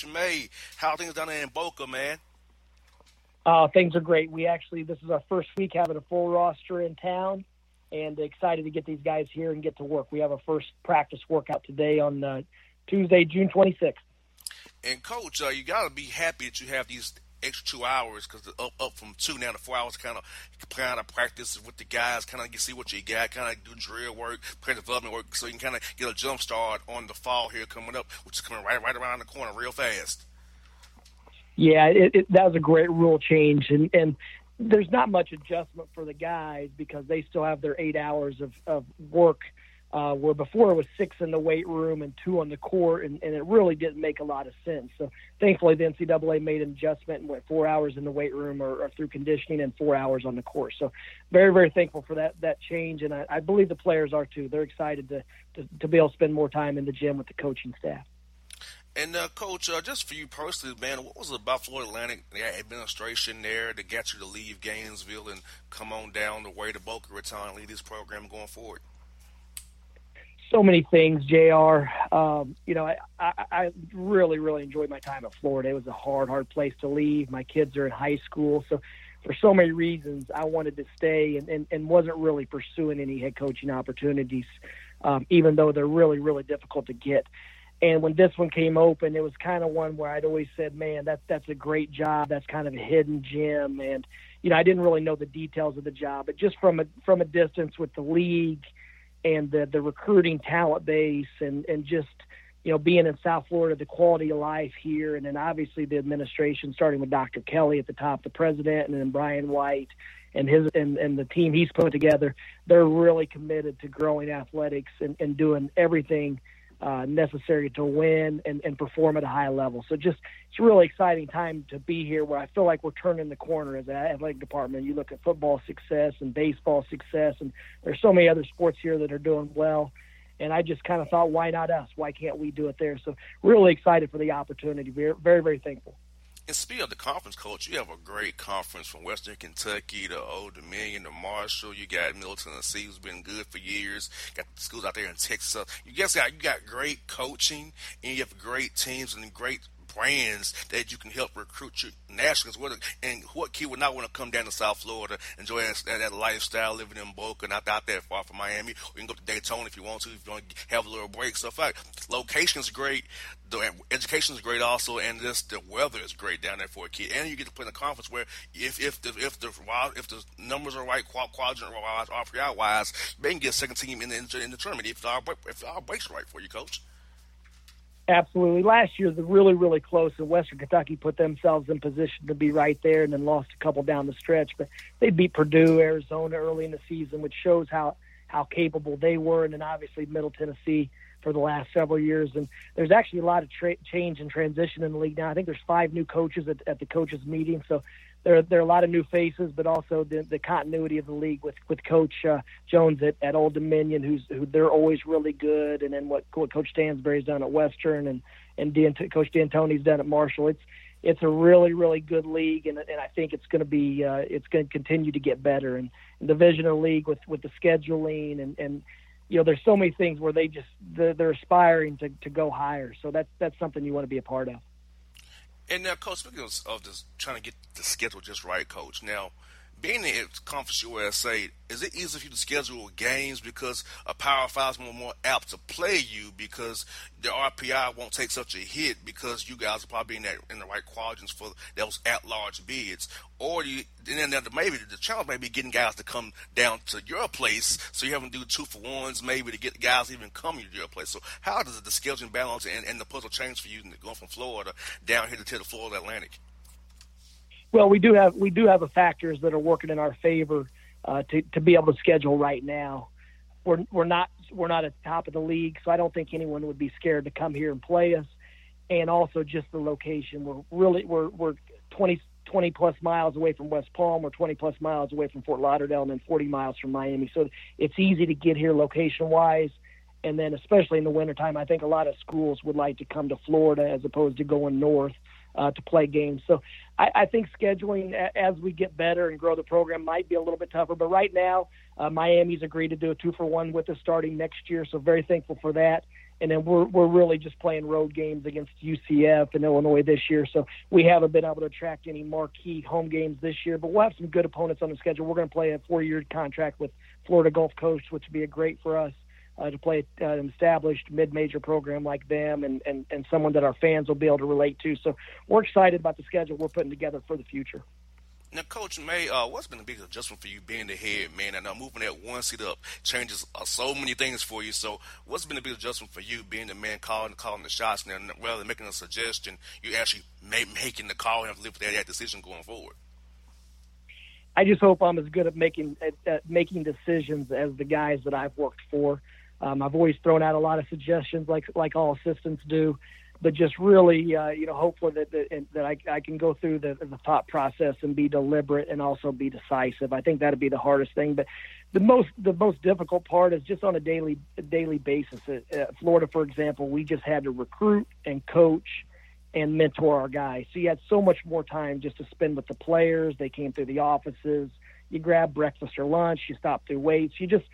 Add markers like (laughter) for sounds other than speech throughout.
Coach May, how things down there in Boca, man? Uh, things are great. We actually, this is our first week having a full roster in town and excited to get these guys here and get to work. We have our first practice workout today on uh, Tuesday, June 26th. And, Coach, uh, you got to be happy that you have these extra two hours because up up from two now to four hours. Kind of kind of practice with the guys, kind of you see what you got, kind of do drill work, player development work, so you can kind of get a jump start on the fall here coming up, which is coming right right around the corner real fast. Yeah, it, it, that was a great rule change, and and there's not much adjustment for the guys because they still have their eight hours of of work uh, where before it was six in the weight room and two on the court, and, and it really didn't make a lot of sense. So thankfully, the NCAA made an adjustment and went four hours in the weight room or, or through conditioning and four hours on the court. So very, very thankful for that that change, and I, I believe the players are too. They're excited to, to to be able to spend more time in the gym with the coaching staff. And uh, coach, uh, just for you personally, man, what was it about Florida Atlantic the administration there that got you to leave Gainesville and come on down the way to Boca Raton lead this program going forward? So many things, Jr. Um, you know, I, I, I really, really enjoyed my time at Florida. It was a hard, hard place to leave. My kids are in high school, so for so many reasons, I wanted to stay and, and, and wasn't really pursuing any head coaching opportunities, um, even though they're really, really difficult to get. And when this one came open, it was kind of one where I'd always said, "Man, that that's a great job. That's kind of a hidden gem." And you know, I didn't really know the details of the job, but just from a from a distance with the league and the the recruiting talent base and and just you know being in South Florida, the quality of life here, and then obviously the administration, starting with Dr. Kelly at the top, the president, and then Brian White and his and, and the team he's put together. They're really committed to growing athletics and, and doing everything uh, necessary to win and, and perform at a high level. So just it's a really exciting time to be here where I feel like we're turning the corner as an athletic department. You look at football success and baseball success, and there's so many other sports here that are doing well. And I just kind of thought, why not us? Why can't we do it there? So really excited for the opportunity. Very, very, very thankful. And speaking of the conference, coach, you have a great conference from Western Kentucky to Old Dominion to Marshall. You got Middle Tennessee, who's been good for years. Got schools out there in Texas. You guys got you got great coaching, and you have great teams and great brands that you can help recruit you nationals. What and what kid would not want to come down to South Florida, enjoy that, that lifestyle, living in Boca, not out that far from Miami. Or you can go to Daytona if you want to, if you want to have a little break. So, in fact, location is great, the education is great also, and this the weather is great down there for a kid. And you get to play in a conference where if if the if the if the numbers are right, quadrant wise, RPI wise, they can get a second team in the in the tournament if our if our breaks right for you, coach. Absolutely. Last year, the really, really close, and Western Kentucky put themselves in position to be right there, and then lost a couple down the stretch. But they beat Purdue, Arizona early in the season, which shows how how capable they were, and then obviously Middle Tennessee for the last several years. And there's actually a lot of tra- change and transition in the league now. I think there's five new coaches at, at the coaches meeting, so there there are a lot of new faces, but also the, the continuity of the league with with Coach uh, Jones at, at Old Dominion, who's who they're always really good, and then what, what Coach Stansbury's done at Western, and and Dan, Coach D'Antoni's done at Marshall. It's it's a really really good league, and and I think it's going to be uh, it's going to continue to get better. And, and divisional league with with the scheduling and and you know there's so many things where they just they're, they're aspiring to to go higher. So that's that's something you want to be a part of. And now, coach, speaking of, of just trying to get the schedule just right, coach. Now, being in Conference USA, is it easier for you to schedule games because a Power Five is more, more apt to play you because the RPI won't take such a hit because you guys are probably in that in the right quadrants for those at large bids, or you and then maybe the challenge may be getting guys to come down to your place, so you have to do two for ones maybe to get guys even coming to your place. So how does the scheduling balance and, and the puzzle change for you going from Florida down here to the Florida Atlantic? Well, we do have we do have a factors that are working in our favor uh, to to be able to schedule right now. We're we're not we're not at the top of the league, so I don't think anyone would be scared to come here and play us. And also just the location. We're really we're we're 20, 20 plus miles away from West Palm. We're 20 plus miles away from Fort Lauderdale, and then 40 miles from Miami. So it's easy to get here location wise. And then especially in the wintertime, I think a lot of schools would like to come to Florida as opposed to going north uh, to play games. So I, I think scheduling as we get better and grow the program might be a little bit tougher. But right now, uh, Miami's agreed to do a two for one with us starting next year. So very thankful for that. And then we're we're really just playing road games against UCF and Illinois this year. So we haven't been able to attract any marquee home games this year. But we'll have some good opponents on the schedule. We're going to play a four year contract with Florida Gulf Coast, which would be a great for us uh, to play uh, an established mid-major program like them and, and, and someone that our fans will be able to relate to. So we're excited about the schedule we're putting together for the future. Now, Coach May, uh, what's been the biggest adjustment for you being the head man? And now moving that one seat up changes uh, so many things for you. So, what's been the biggest adjustment for you being the man calling calling the shots now, rather than making a suggestion, you actually make, making the call and have to live with that, that decision going forward? I just hope I'm as good at making at, at making decisions as the guys that I've worked for. Um, I've always thrown out a lot of suggestions, like like all assistants do, but just really, uh, you know, hopefully that that, that I, I can go through the, the thought process and be deliberate and also be decisive. I think that'd be the hardest thing. But the most the most difficult part is just on a daily daily basis. Florida, for example, we just had to recruit and coach and mentor our guys. So you had so much more time just to spend with the players. They came through the offices. You grab breakfast or lunch. You stop through weights. You just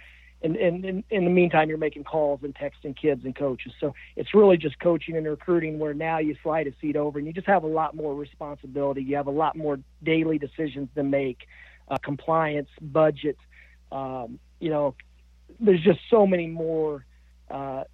and, in the meantime, you're making calls and texting kids and coaches. So it's really just coaching and recruiting where now you slide a seat over and you just have a lot more responsibility. You have a lot more daily decisions to make, uh, compliance, budget. Um, you know, there's just so many more uh,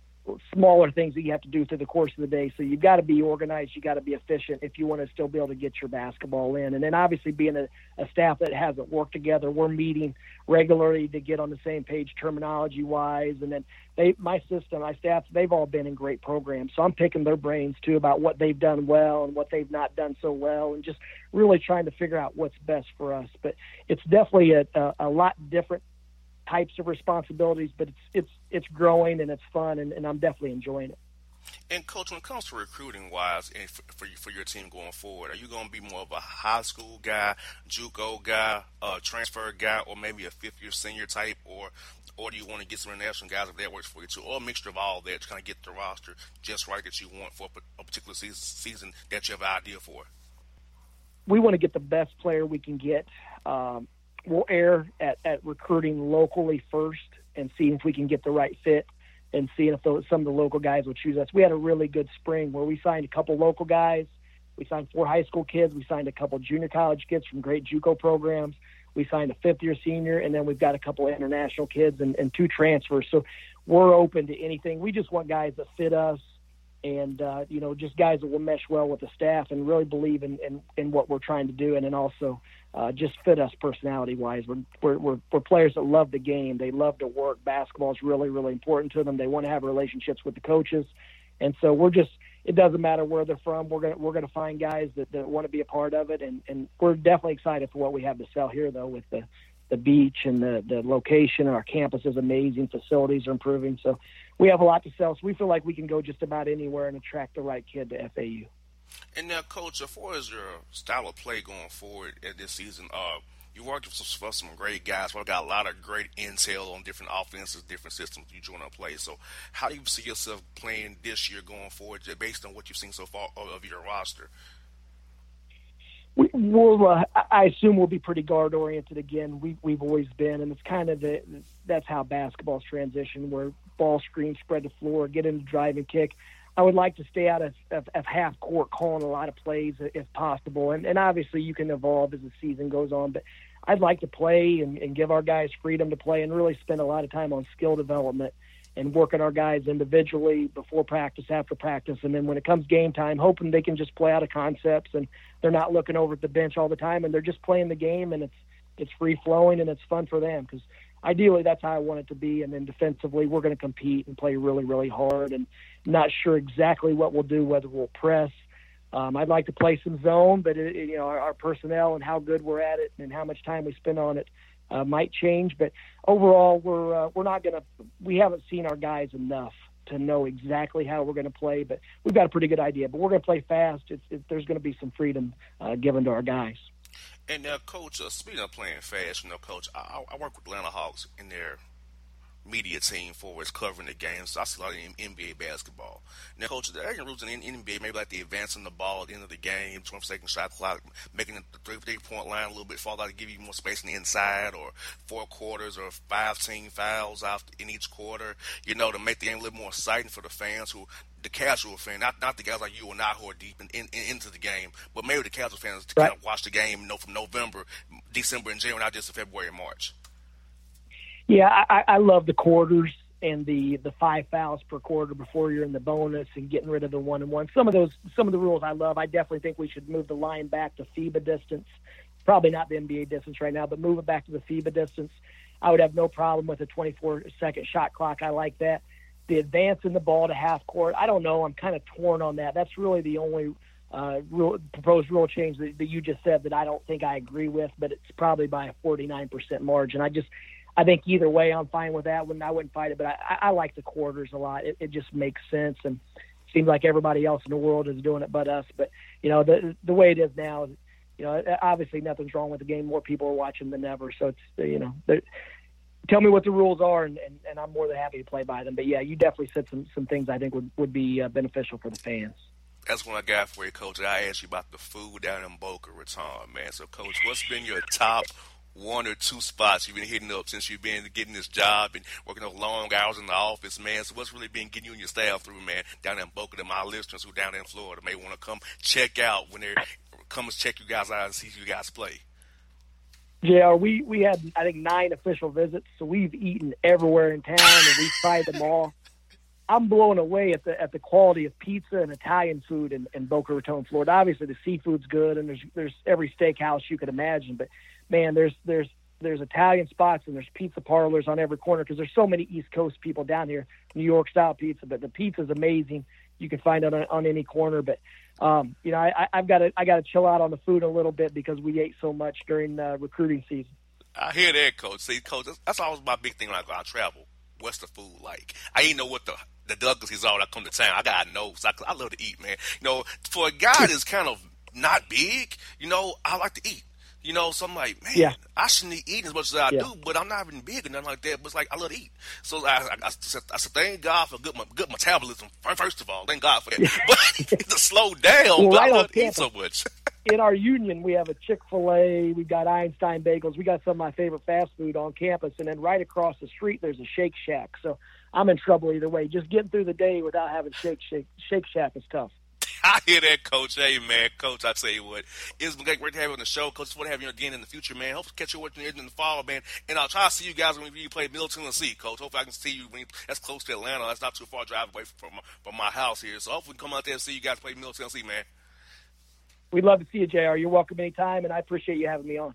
smaller things that you have to do through the course of the day. So you've got to be organized, you got to be efficient if you want to still be able to get your basketball in. And then obviously being a, a staff that hasn't worked together, we're meeting regularly to get on the same page terminology wise. And then they, my system, my staff, they've all been in great programs. So I'm picking their brains too about what they've done well and what they've not done so well, and just really trying to figure out what's best for us. But it's definitely a, a, a lot different types of responsibilities, but it's it's it's growing and it's fun, and, and I'm definitely enjoying it. And coach, when it comes to recruiting wise, and for, for, for your team going forward, are you going to be more of a high school guy, JUCO guy, a transfer guy, or maybe a fifth year senior type, or or do you want to get some international guys if that works for you too, or a mixture of all that to kind of get the roster just right that you want for a particular season, season that you have an idea for? We want to get the best player we can get. Um, we'll air at, at recruiting locally first and seeing if we can get the right fit and seeing if those, some of the local guys will choose us. We had a really good spring where we signed a couple local guys. We signed four high school kids. We signed a couple junior college kids from great JUCO programs. We signed a fifth year senior, and then we've got a couple international kids and, and two transfers. So we're open to anything. We just want guys that fit us and uh, you know just guys that will mesh well with the staff and really believe in, in, in what we're trying to do and then also uh, just fit us personality wise we're, we're, we're, we're players that love the game they love to work basketball is really really important to them they want to have relationships with the coaches and so we're just it doesn't matter where they're from we're gonna we're gonna find guys that, that want to be a part of it and, and we're definitely excited for what we have to sell here though with the the beach and the, the location. Our campus is amazing. Facilities are improving. So we have a lot to sell. So we feel like we can go just about anywhere and attract the right kid to FAU. And now, Coach, as far as your style of play going forward at this season, uh, you worked with some, some great guys. We've got a lot of great intel on different offenses, different systems you join up play. So, how do you see yourself playing this year going forward, based on what you've seen so far of your roster? we, will uh, I assume we'll be pretty guard oriented again. We, we've always been, and it's kind of the that's how basketball's transition, where ball screen, spread the floor, get into drive and kick. I would like to stay out of, of, of half court, calling a lot of plays if possible, and and obviously you can evolve as the season goes on, but I'd like to play and, and give our guys freedom to play and really spend a lot of time on skill development and working our guys individually before practice, after practice, and then when it comes game time, hoping they can just play out of concepts and they're not looking over at the bench all the time and they're just playing the game and it's it's free flowing and it's fun for them. Because ideally that's how I want it to be. And then defensively, we're going to compete and play really, really hard. And not sure exactly what we'll do, whether we'll press. Um, I'd like to play some zone, but it, it, you know our, our personnel and how good we're at it and how much time we spend on it uh, might change. But overall, we're uh, we're not going to. We haven't seen our guys enough to know exactly how we're going to play, but we've got a pretty good idea. But we're going to play fast. It's, it, there's going to be some freedom uh, given to our guys. And now, Coach, uh, speaking of playing fast, you know, Coach, I, I work with Atlanta Hawks in their media team for its covering the game. So I see a lot of NBA basketball. Now, coach, the American rules in NBA maybe like the advancing the ball at the end of the game, 20 second shot clock, making the three, three point line a little bit farther to give you more space on the inside, or four quarters or five team fouls out in each quarter. You know, to make the game a little more exciting for the fans who the casual fan, not not the guys like you or not who are deep in, in, in, into the game, but maybe the casual fans to right. kind of watch the game, you know, from November, December, and January, not just February and March. Yeah, I, I love the quarters and the the five fouls per quarter before you're in the bonus and getting rid of the one and one. Some of those some of the rules I love. I definitely think we should move the line back to FIBA distance. Probably not the NBA distance right now, but move it back to the FIBA distance. I would have no problem with a 24 second shot clock. I like that. The advance in the ball to half court. I don't know. I'm kind of torn on that. That's really the only uh, rule, proposed rule change that, that you just said that I don't think I agree with, but it's probably by a 49% margin. I just I think either way, I'm fine with that. When I wouldn't fight it, but I, I like the quarters a lot. It, it just makes sense, and seems like everybody else in the world is doing it but us. But you know, the the way it is now, you know, obviously nothing's wrong with the game. More people are watching than ever, so it's you know, tell me what the rules are, and, and, and I'm more than happy to play by them. But yeah, you definitely said some some things I think would would be uh, beneficial for the fans. That's what I got for you, Coach. I asked you about the food down in Boca Raton, man. So, Coach, what's been your top one or two spots you've been hitting up since you've been getting this job and working those long hours in the office, man. So what's really been getting you and your staff through, man, down in Boca to my listeners who down in Florida may want to come check out when they're come check you guys out and see you guys play. Yeah, we we had I think nine official visits, so we've eaten everywhere in town and we've tried them all. I'm blown away at the at the quality of pizza and Italian food in, in Boca Raton, Florida. Obviously, the seafood's good, and there's there's every steakhouse you could imagine. But man, there's there's there's Italian spots and there's pizza parlors on every corner because there's so many East Coast people down here, New York style pizza. But the pizza's amazing. You can find it on, on any corner. But um, you know, I, I've got to I got to chill out on the food a little bit because we ate so much during uh, recruiting season. I hear that, coach. See, coach, that's, that's always my big thing when I travel. What's the food like? I ain't know what the the Douglas is all. I come to town. I gotta know. So I, I love to eat, man. You know, for a guy (laughs) that's kind of not big, you know, I like to eat. You know, so I'm like, man, yeah. I shouldn't eat eating as much as I yeah. do, but I'm not even big or nothing like that. But it's like I love to eat, so I, I, I, said, I said, thank God for good good metabolism. First of all, thank God for that. (laughs) but to slow down, well, but right I love to eat so much. (laughs) in our union, we have a Chick Fil A, we got Einstein Bagels, we got some of my favorite fast food on campus, and then right across the street there's a Shake Shack. So I'm in trouble either way. Just getting through the day without having Shake Shake Shake Shack is tough. (laughs) I hear that, Coach. Hey, man, Coach, I tell you what, it's been great to have you on the show. Coach, want to have you again in the future, man. Hope to catch you watching in the fall, man. And I'll try to see you guys when you play Middle Tennessee, Coach. Hopefully I can see you when you, that's close to Atlanta. That's not too far drive away from, from my house here. So hopefully we can come out there and see you guys play Middle Tennessee, man. We'd love to see you, JR. You're welcome anytime, and I appreciate you having me on.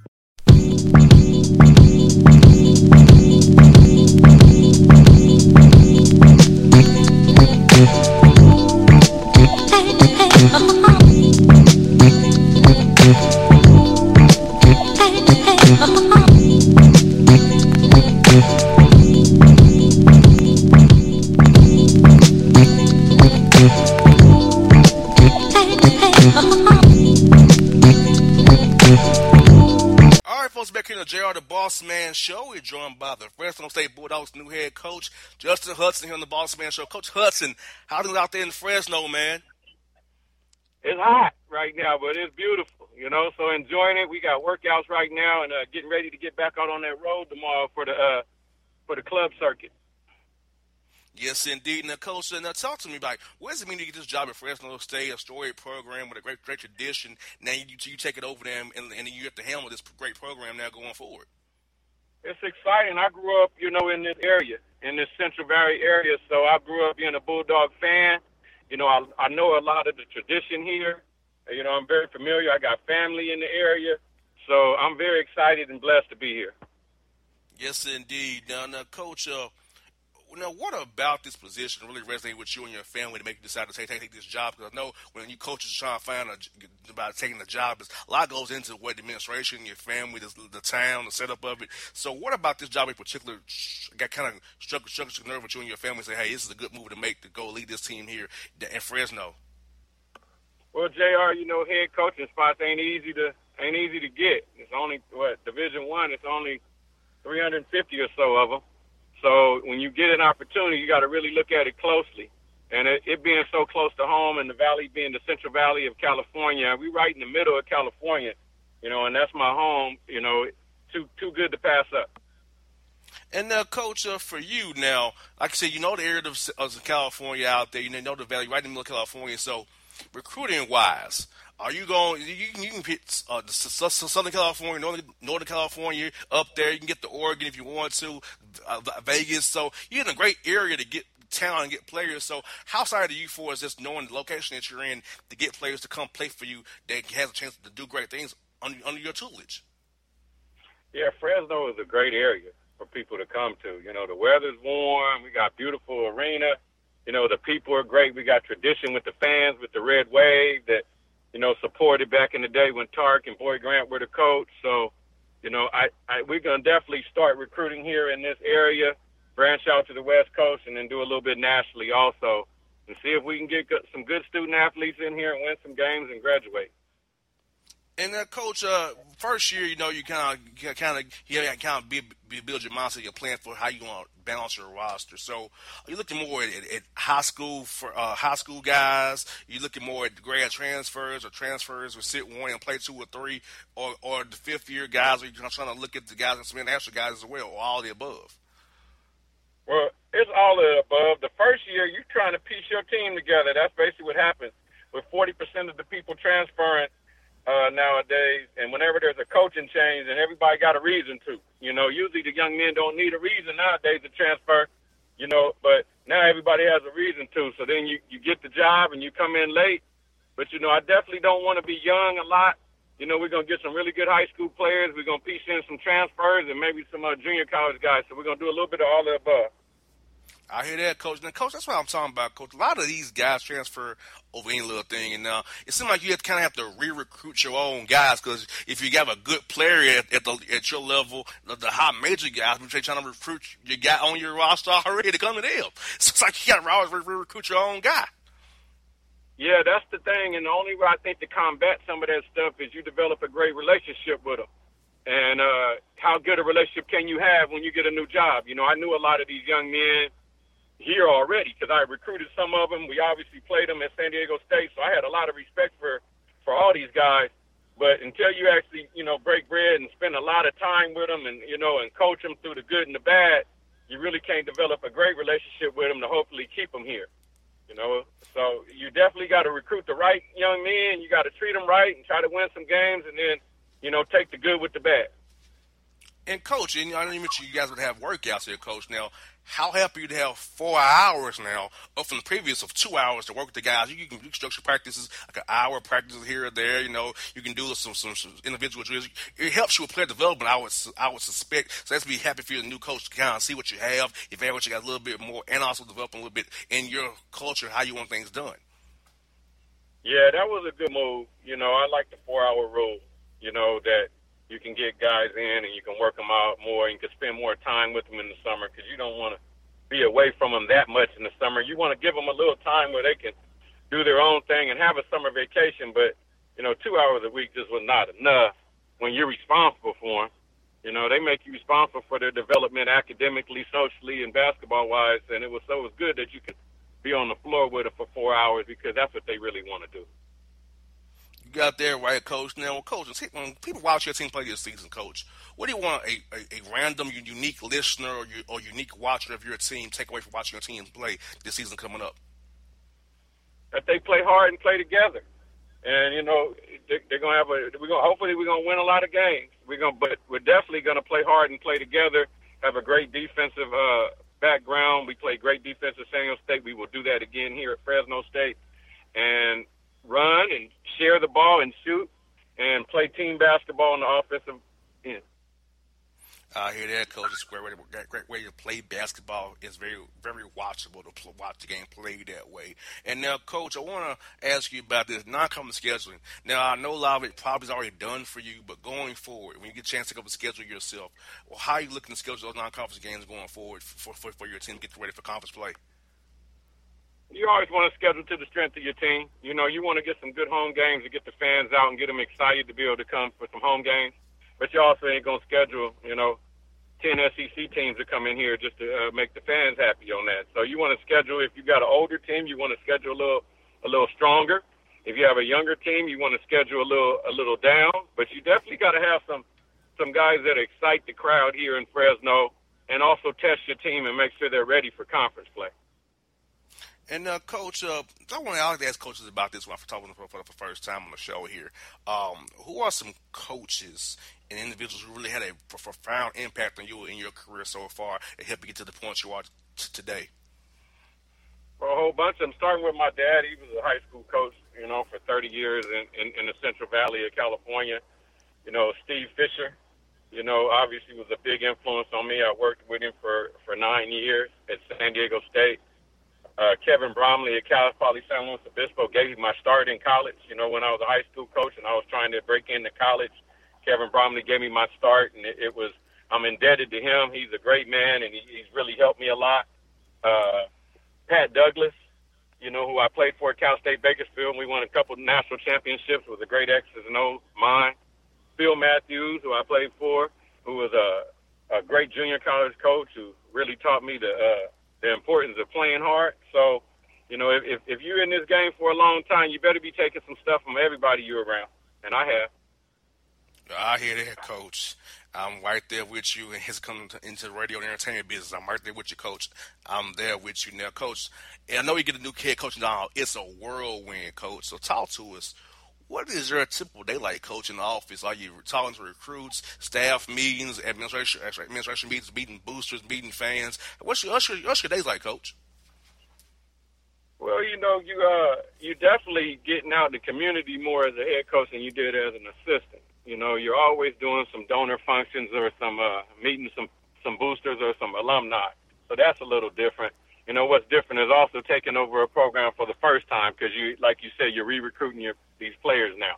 Hey hey haha. Hey hey haha. Hey hey Oh JR the Boss Man Show. We're joined by the Fresno State Bulldogs' new head coach, Justin Hutson, here on the Boss Man Show. Coach Hutson, how's it out there in Fresno, man? It's hot right now, but it's beautiful, you know. So enjoying it. We got workouts right now, and uh, getting ready to get back out on that road tomorrow for the uh, for the club circuit. Yes, indeed. Now, coach, now talk to me about what does it mean to get this job at Fresno State, a storied program with a great, great tradition. Now you, you take it over them, and, and you have to handle this great program now going forward. It's exciting. I grew up, you know, in this area, in this Central Valley area. So I grew up being a Bulldog fan. You know, I, I know a lot of the tradition here. You know, I'm very familiar. I got family in the area. So I'm very excited and blessed to be here. Yes, indeed. Now, now Coach, uh, now what about this position really resonated with you and your family to make you decide to take, take, take this job? Because I know when you coaches trying to find a, about taking the job, a lot goes into what administration, your family, the, the town, the setup of it. So what about this job in particular got kind of struck, struck nerve with you and your family? Say, hey, this is a good move to make to go lead this team here in Fresno. Well, Jr., you know, head coaching spots ain't easy to ain't easy to get. It's only what Division One. It's only 350 or so of them. So when you get an opportunity, you got to really look at it closely. And it, it being so close to home, and the valley being the Central Valley of California, we right in the middle of California, you know, and that's my home. You know, too too good to pass up. And now, Coach, uh, for you now, like I said, you know the area of, of California out there. You know the valley right in the middle of California. So, recruiting wise, are you going? You can, you can hit uh, Southern California, Northern, Northern California, up there. You can get to Oregon if you want to, uh, Vegas. So you're in a great area to get talent and get players. So how excited are you for is just knowing the location that you're in to get players to come play for you that has a chance to do great things under, under your tutelage? Yeah, Fresno is a great area for people to come to. You know, the weather's warm. We got beautiful arena. You know, the people are great. We got tradition with the fans, with the red wave that – you know, supported back in the day when Tark and Boyd Grant were the coach. So, you know, I, I we're gonna definitely start recruiting here in this area, branch out to the West Coast, and then do a little bit nationally also, and see if we can get some good student athletes in here and win some games and graduate. And uh, coach, uh, first year, you know, you kind of, kind of, you kind of be, be build your mindset, your plan for how you want to balance your roster. So, you're looking more at, at high school for uh, high school guys? You're looking more at grad transfers or transfers with sit one and play two or three, or or the fifth year guys? Are you trying to look at the guys and some international guys as well, or all the above? Well, it's all of the above. The first year, you're trying to piece your team together. That's basically what happens. With 40% of the people transferring uh, nowadays. And whenever there's a coaching change, and everybody got a reason to, you know, usually the young men don't need a reason nowadays to transfer, you know, but now everybody has a reason to. So then you you get the job and you come in late. But you know, I definitely don't want to be young a lot. You know, we're gonna get some really good high school players. We're gonna piece in some transfers and maybe some uh, junior college guys. So we're gonna do a little bit of all the above. I hear that, coach. Now, coach, that's what I'm talking about, coach. A lot of these guys transfer over any little thing, and uh, it seems like you have to kind of have to re-recruit your own guys because if you have a good player at, at, the at your level, the, the high major guys, which they trying to recruit your guy on your roster already to come to them. (laughs) So it's like you got to always re-recruit your own guy. Yeah, that's the thing, and the only way I think to combat some of that stuff is you develop a great relationship with them. And uh, how good a relationship can you have when you get a new job? You know, I knew a lot of these young men here already because I recruited some of them. We obviously played them at San Diego State, so I had a lot of respect for for all these guys. But until you actually, you know, break bread and spend a lot of time with them, and you know, and coach them through the good and the bad, you really can't develop a great relationship with them to hopefully keep them here. You know, so you definitely got to recruit the right young men. You got to treat them right and try to win some games, and then, you know, take the good with the bad. And coach, and I know you mentioned you guys would have workouts here, coach. Now, how happy you to have four hours now, up from the previous of two hours to work with the guys. You can do structure practices, like an hour practices here or there. You know, you can do some some, some individual drills. It helps you with player development. I would I would suspect. So let's be happy for your new coach to kind of see what you have, evaluate what you got a little bit more, and also develop a little bit in your culture how you want things done. Yeah, that was a good move. You know, I like the four hour rule. You know that you can get guys in and you can work them out more and you can spend more time with them in the summer because you don't want to be away from them that much in the summer. You want to give them a little time where they can do their own thing and have a summer vacation. But, you know, two hours a week just was not enough when you're responsible for them. You know, they make you responsible for their development academically, socially, and basketball wise. And it was so it was good that you could be on the floor with them for four hours because that's what they really want to do. You got there, right, coach? Now, coach, when people watch your team play this season, coach, what do you want a, a, a random, unique listener or, or unique watcher of your team take away from watching your team play this season coming up? That they play hard and play together, and you know they're, they're gonna have a. We're gonna hopefully we're gonna win a lot of games. We're gonna, but we're definitely gonna play hard and play together. Have a great defensive uh, background. We play great defense at San Diego State. We will do that again here at Fresno State, and run and share the ball and shoot and play team basketball on the offensive end. I hear that, coach. It's a great way, to, great way to play basketball. It's very, very watchable to watch the game played that way. And now, coach, I want to ask you about this non-conference scheduling. Now, I know a lot of it probably is already done for you, but going forward, when you get a chance to go and schedule yourself, well, how are you looking to schedule those non-conference games going forward for, for, for your team to get ready for conference play? You always want to schedule to the strength of your team. You know, you want to get some good home games to get the fans out and get them excited to be able to come for some home games. But you also ain't gonna schedule, you know, ten SEC teams to come in here just to uh, make the fans happy on that. So you want to schedule. If you got an older team, you want to schedule a little a little stronger. If you have a younger team, you want to schedule a little a little down. But you definitely got to have some some guys that excite the crowd here in Fresno, and also test your team and make sure they're ready for conference play. And uh, coach, uh, I want to ask coaches about this when I'm talking for, for the first time on the show here. Um, who are some coaches and individuals who really had a profound impact on you in your career so far and helped you get to the point you are t- today? Well, a whole bunch. I'm starting with my dad. He was a high school coach, you know, for 30 years in, in, in the Central Valley of California. You know, Steve Fisher, you know, obviously was a big influence on me. I worked with him for, for nine years at San Diego State uh, Kevin Bromley at Cal Poly San Luis Obispo gave me my start in college. You know, when I was a high school coach and I was trying to break into college, Kevin Bromley gave me my start, and it, it was I'm indebted to him. He's a great man, and he, he's really helped me a lot. Uh, Pat Douglas, you know, who I played for at Cal State Bakersfield, and we won a couple national championships with a great X's and O's mine. Phil Matthews, who I played for, who was a, a great junior college coach who really taught me to uh, the importance of playing hard. So, you know, if, if you're in this game for a long time, you better be taking some stuff from everybody you're around. And I have. I hear that, Coach. I'm right there with you, and he's coming into the radio entertainment business. I'm right there with you, Coach. I'm there with you now, Coach. And I know you get a new head coach now. It's a whirlwind, Coach. So talk to us what is your typical day like, coach, in the office? Are you talking to recruits, staff meetings, administration administration meetings, meeting boosters, meeting fans? What's your what's your, what's your days like, coach? Well, you know, you uh, you definitely getting out in the community more as a head coach than you did as an assistant. You know, you're always doing some donor functions or some uh, meeting some some boosters or some alumni. So that's a little different you know what's different is also taking over a program for the first time because you, like you said, you're re-recruiting your these players now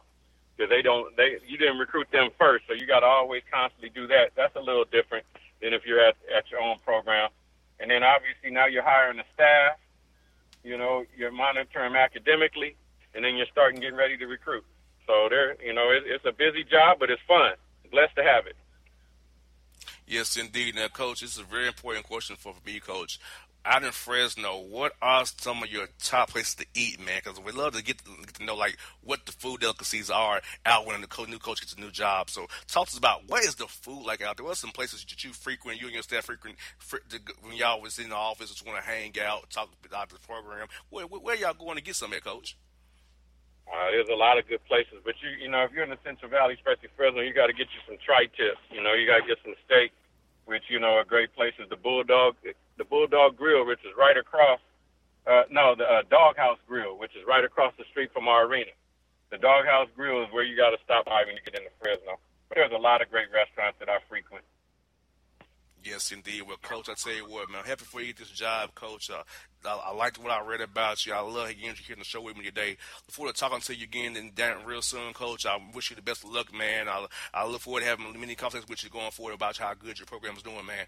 because they don't they you didn't recruit them first, so you got to always constantly do that. That's a little different than if you're at at your own program. And then obviously now you're hiring a staff. You know, you're monitoring academically, and then you're starting getting ready to recruit. So there, you know, it, it's a busy job, but it's fun. Blessed to have it. Yes, indeed. Now, Coach, this is a very important question for me, Coach out in Fresno, what are some of your top places to eat, man? Because we love to get, to get to know like what the food delicacies are out when the co- new coach gets a new job. So talk to us about what is the food like out there. What are some places that you frequent, you and your staff frequent fr- to, when y'all was in the office, just want to hang out, talk about the program. Where, where, where y'all going to get some at, Coach? Uh, there's a lot of good places, but you you know if you're in the Central Valley, especially Fresno, you got to get you some tri-tips. You know, you got to get some steak which you know a great place is the Bulldog, Bulldog Grill, which is right across. Uh, no, the uh, Doghouse Grill, which is right across the street from our arena. The Doghouse Grill is where you got to stop by when you get into Fresno. But there's a lot of great restaurants that I frequent. Yes, indeed. Well, Coach, I tell you what, man, I'm happy for you get this job, Coach. Uh, I, I liked what I read about you. I love you here on the show with me today. Look forward to talking to you again and down real soon, Coach. I wish you the best of luck, man. I, I look forward to having many conversations with you going forward about how good your program is doing, man.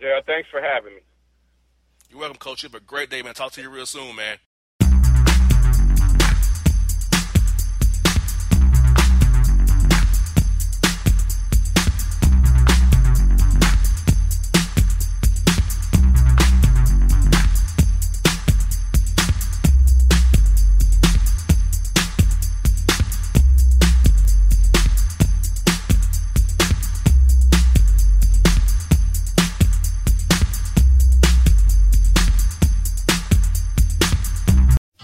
Yeah, thanks for having me. You're welcome, Coach. You have a great day, man. Talk to you real soon, man.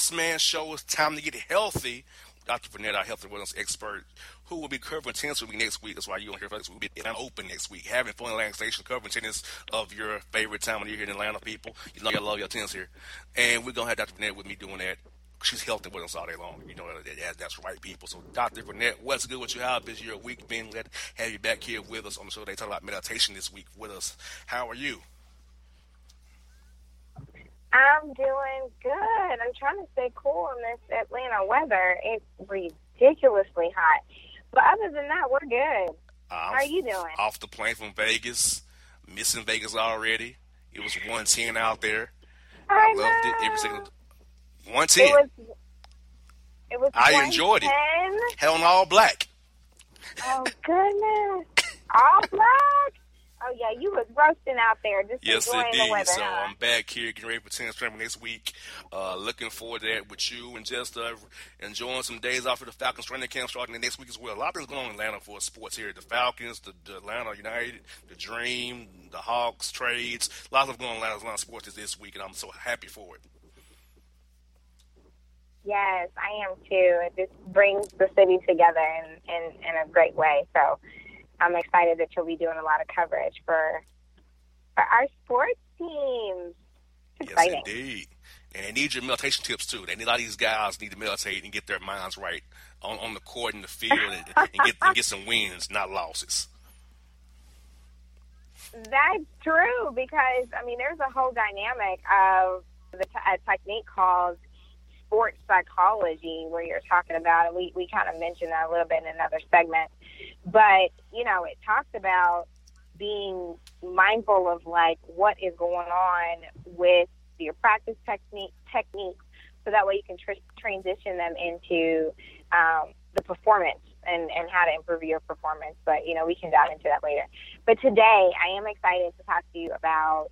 Boss Man Show. It's time to get healthy. Dr. Vernette, our health and wellness expert, who will be covering tennis with me next week. That's why you don't hear from us. We'll be in open next week, having fun Atlantic Station, covering tennis of your favorite time when you're here in Atlanta, people. You know, I love your tennis here. And we're going to have Dr. Vernette with me doing that. She's healthy with us all day long. You know, that, that's right, people. So, Dr. Vernette, what's good with you? How busy your week been? Glad to have you back here with us on the show. They talk about meditation this week with us. How are you? I'm doing good. I'm trying to stay cool in this Atlanta weather. It's ridiculously hot. But other than that, we're good. How are you doing? Off the plane from Vegas. Missing Vegas already. It was 110 out there. I, I loved it every single 110. It was. It was. I enjoyed it. 110. Hell in all black. Oh goodness! All black. Oh yeah, you was roasting out there, just Yes, enjoying indeed. the weather. so huh? I'm back here getting ready for tennis tournament next week. Uh, looking forward to that with you and just uh, enjoying some days off of the Falcons training camp starting the next week as well. A lot of things going on in Atlanta for sports here. The Falcons, the, the Atlanta United, the Dream, the Hawks trades. Lots of going on in Atlanta, Atlanta sports this week, and I'm so happy for it. Yes, I am too. It just brings the city together in, in, in a great way. So I'm excited that you'll be doing a lot of coverage for for our sports teams. Yes, exciting. indeed. And they need your meditation tips too. They need a lot of these guys need to meditate and get their minds right on, on the court and the field and, and get and get some wins, not losses. That's true because I mean, there's a whole dynamic of the t- a technique called sports psychology, where you're talking about, and we we kind of mentioned that a little bit in another segment, but you know, it talks about being mindful of like what is going on with your practice technique techniques, so that way you can tr- transition them into um, the performance and, and how to improve your performance. But, you know, we can dive into that later. But today, I am excited to talk to you about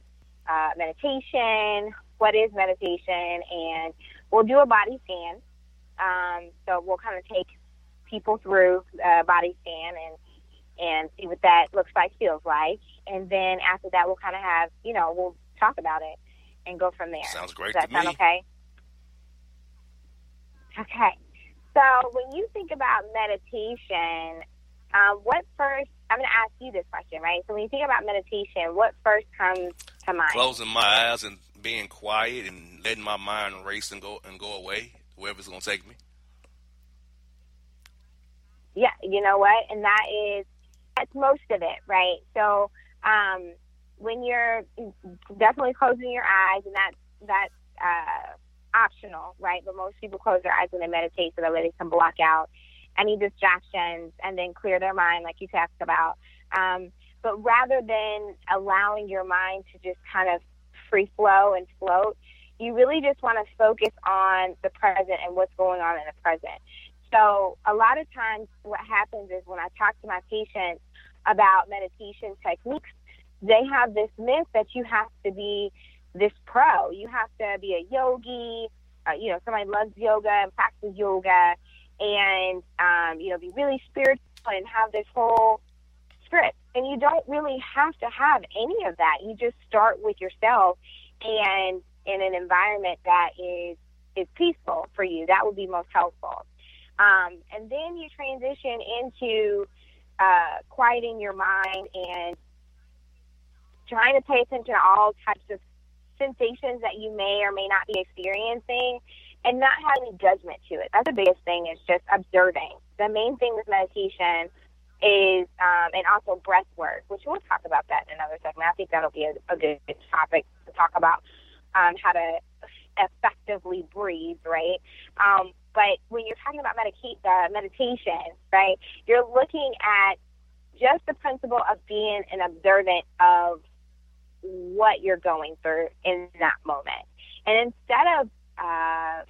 uh, meditation, what is meditation, and we'll do a body scan. Um, so we'll kind of take people through a body scan and and see what that looks like, feels like, and then after that, we'll kind of have, you know, we'll talk about it and go from there. Sounds great Does that to sound me. okay? Okay. So when you think about meditation, um, what first? I'm going to ask you this question, right? So when you think about meditation, what first comes to mind? Closing my eyes and being quiet and letting my mind race and go and go away wherever it's gonna take me. Yeah, you know what? And that is that's most of it, right? So um, when you're definitely closing your eyes, and that's that's uh, optional, right? But most people close their eyes when they meditate, so that way they can block out any distractions and then clear their mind, like you talked about. Um, but rather than allowing your mind to just kind of free flow and float, you really just want to focus on the present and what's going on in the present. So a lot of times what happens is when I talk to my patients about meditation techniques, they have this myth that you have to be this pro. You have to be a yogi, uh, you know, somebody loves yoga and practices yoga and, um, you know, be really spiritual and have this whole script. And you don't really have to have any of that. You just start with yourself and in an environment that is is peaceful for you. That would be most helpful. Um, and then you transition into uh, quieting your mind and trying to pay attention to all types of sensations that you may or may not be experiencing and not having judgment to it. That's the biggest thing is just observing. The main thing with meditation is, um, and also breath work, which we'll talk about that in another segment. I think that'll be a, a good topic to talk about um, how to effectively breathe, right? Um, but when you're talking about uh, meditation, right, you're looking at just the principle of being an observant of what you're going through in that moment. And instead of, uh,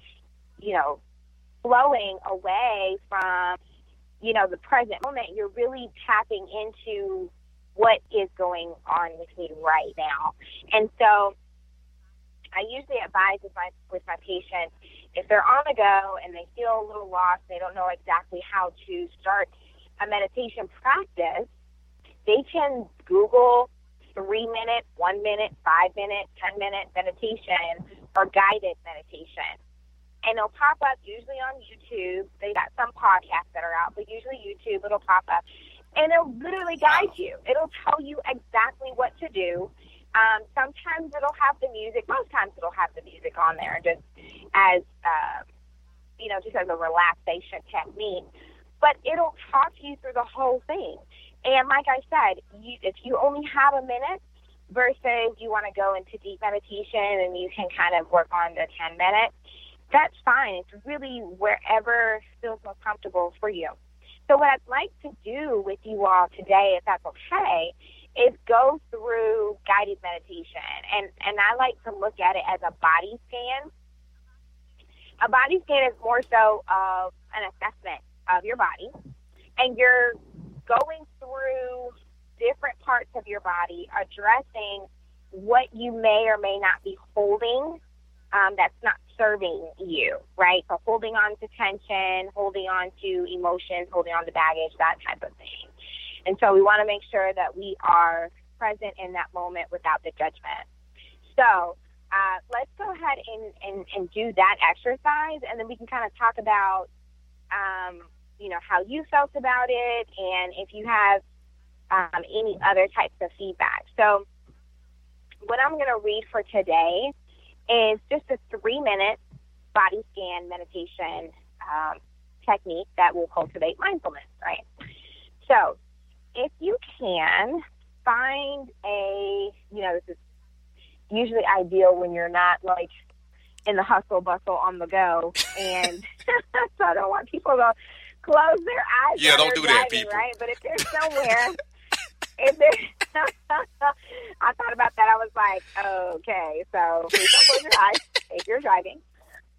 you know, flowing away from, you know, the present moment, you're really tapping into what is going on with me right now. And so I usually advise with my with my patients if they're on the go and they feel a little lost, they don't know exactly how to start a meditation practice, they can Google three minute, one minute, five minute, ten minute meditation or guided meditation. And it'll pop up usually on YouTube. They got some podcasts that are out, but usually YouTube it'll pop up. And it'll literally guide you. It'll tell you exactly what to do. Um, sometimes it'll have the music. Most times it'll have the music on there, just as uh, you know, just as a relaxation technique. But it'll talk you through the whole thing. And like I said, you, if you only have a minute versus you want to go into deep meditation and you can kind of work on the 10 minutes, that's fine. It's really wherever feels most comfortable for you. So what I'd like to do with you all today, if that's okay, is go through guided meditation. And, and I like to look at it as a body scan. A body scan is more so of an assessment of your body. And you're going through different parts of your body, addressing what you may or may not be holding um, that's not serving you, right? So holding on to tension, holding on to emotions, holding on to baggage, that type of thing. And so we want to make sure that we are present in that moment without the judgment. So uh, let's go ahead and, and, and do that exercise, and then we can kind of talk about um, you know, how you felt about it and if you have um, any other types of feedback. So, what I'm going to read for today is just a three minute body scan meditation um, technique that will cultivate mindfulness, right? So, if you can find a, you know, this is usually ideal when you're not like in the hustle bustle on the go. And (laughs) so I don't want people to close their eyes. Yeah, don't do driving, that, people. Right, but if they're somewhere, if they're, (laughs) I thought about that. I was like, okay, so please don't close your eyes if you're driving.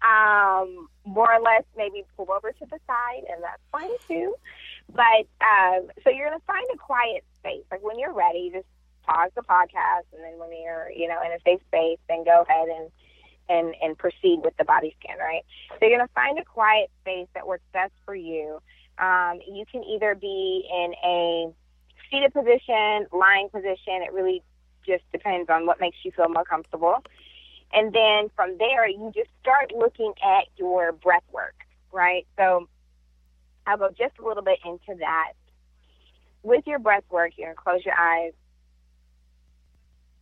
Um, more or less, maybe pull over to the side, and that's fine too. But um, so you're going to find a quiet space. Like when you're ready, just pause the podcast, and then when you're, you know, in a safe space, then go ahead and and, and proceed with the body scan, right? So you're going to find a quiet space that works best for you. Um, you can either be in a seated position, lying position. It really just depends on what makes you feel more comfortable. And then from there, you just start looking at your breath work, right? So Go just a little bit into that. With your breath work, you're going to close your eyes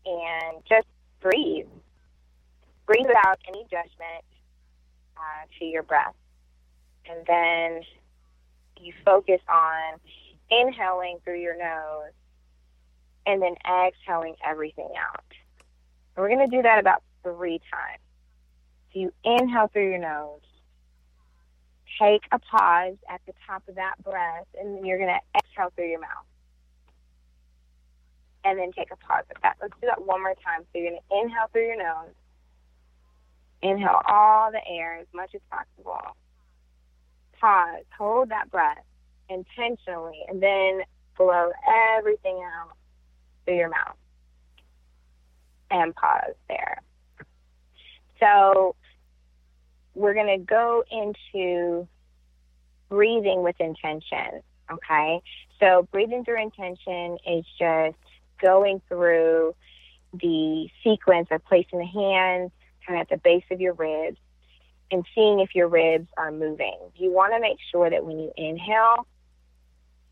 and just breathe breathe without any judgment uh, to your breath. And then you focus on inhaling through your nose and then exhaling everything out. And we're going to do that about three times. So you inhale through your nose, take a pause at the top of that breath, and then you're going to exhale through your mouth. And then take a pause at that. Let's do that one more time. So you're going to inhale through your nose, Inhale all the air as much as possible. Pause. Hold that breath intentionally, and then blow everything out through your mouth. And pause there. So we're going to go into breathing with intention. Okay. So breathing through intention is just going through the sequence of placing the hands kind of at the base of your ribs and seeing if your ribs are moving. You want to make sure that when you inhale,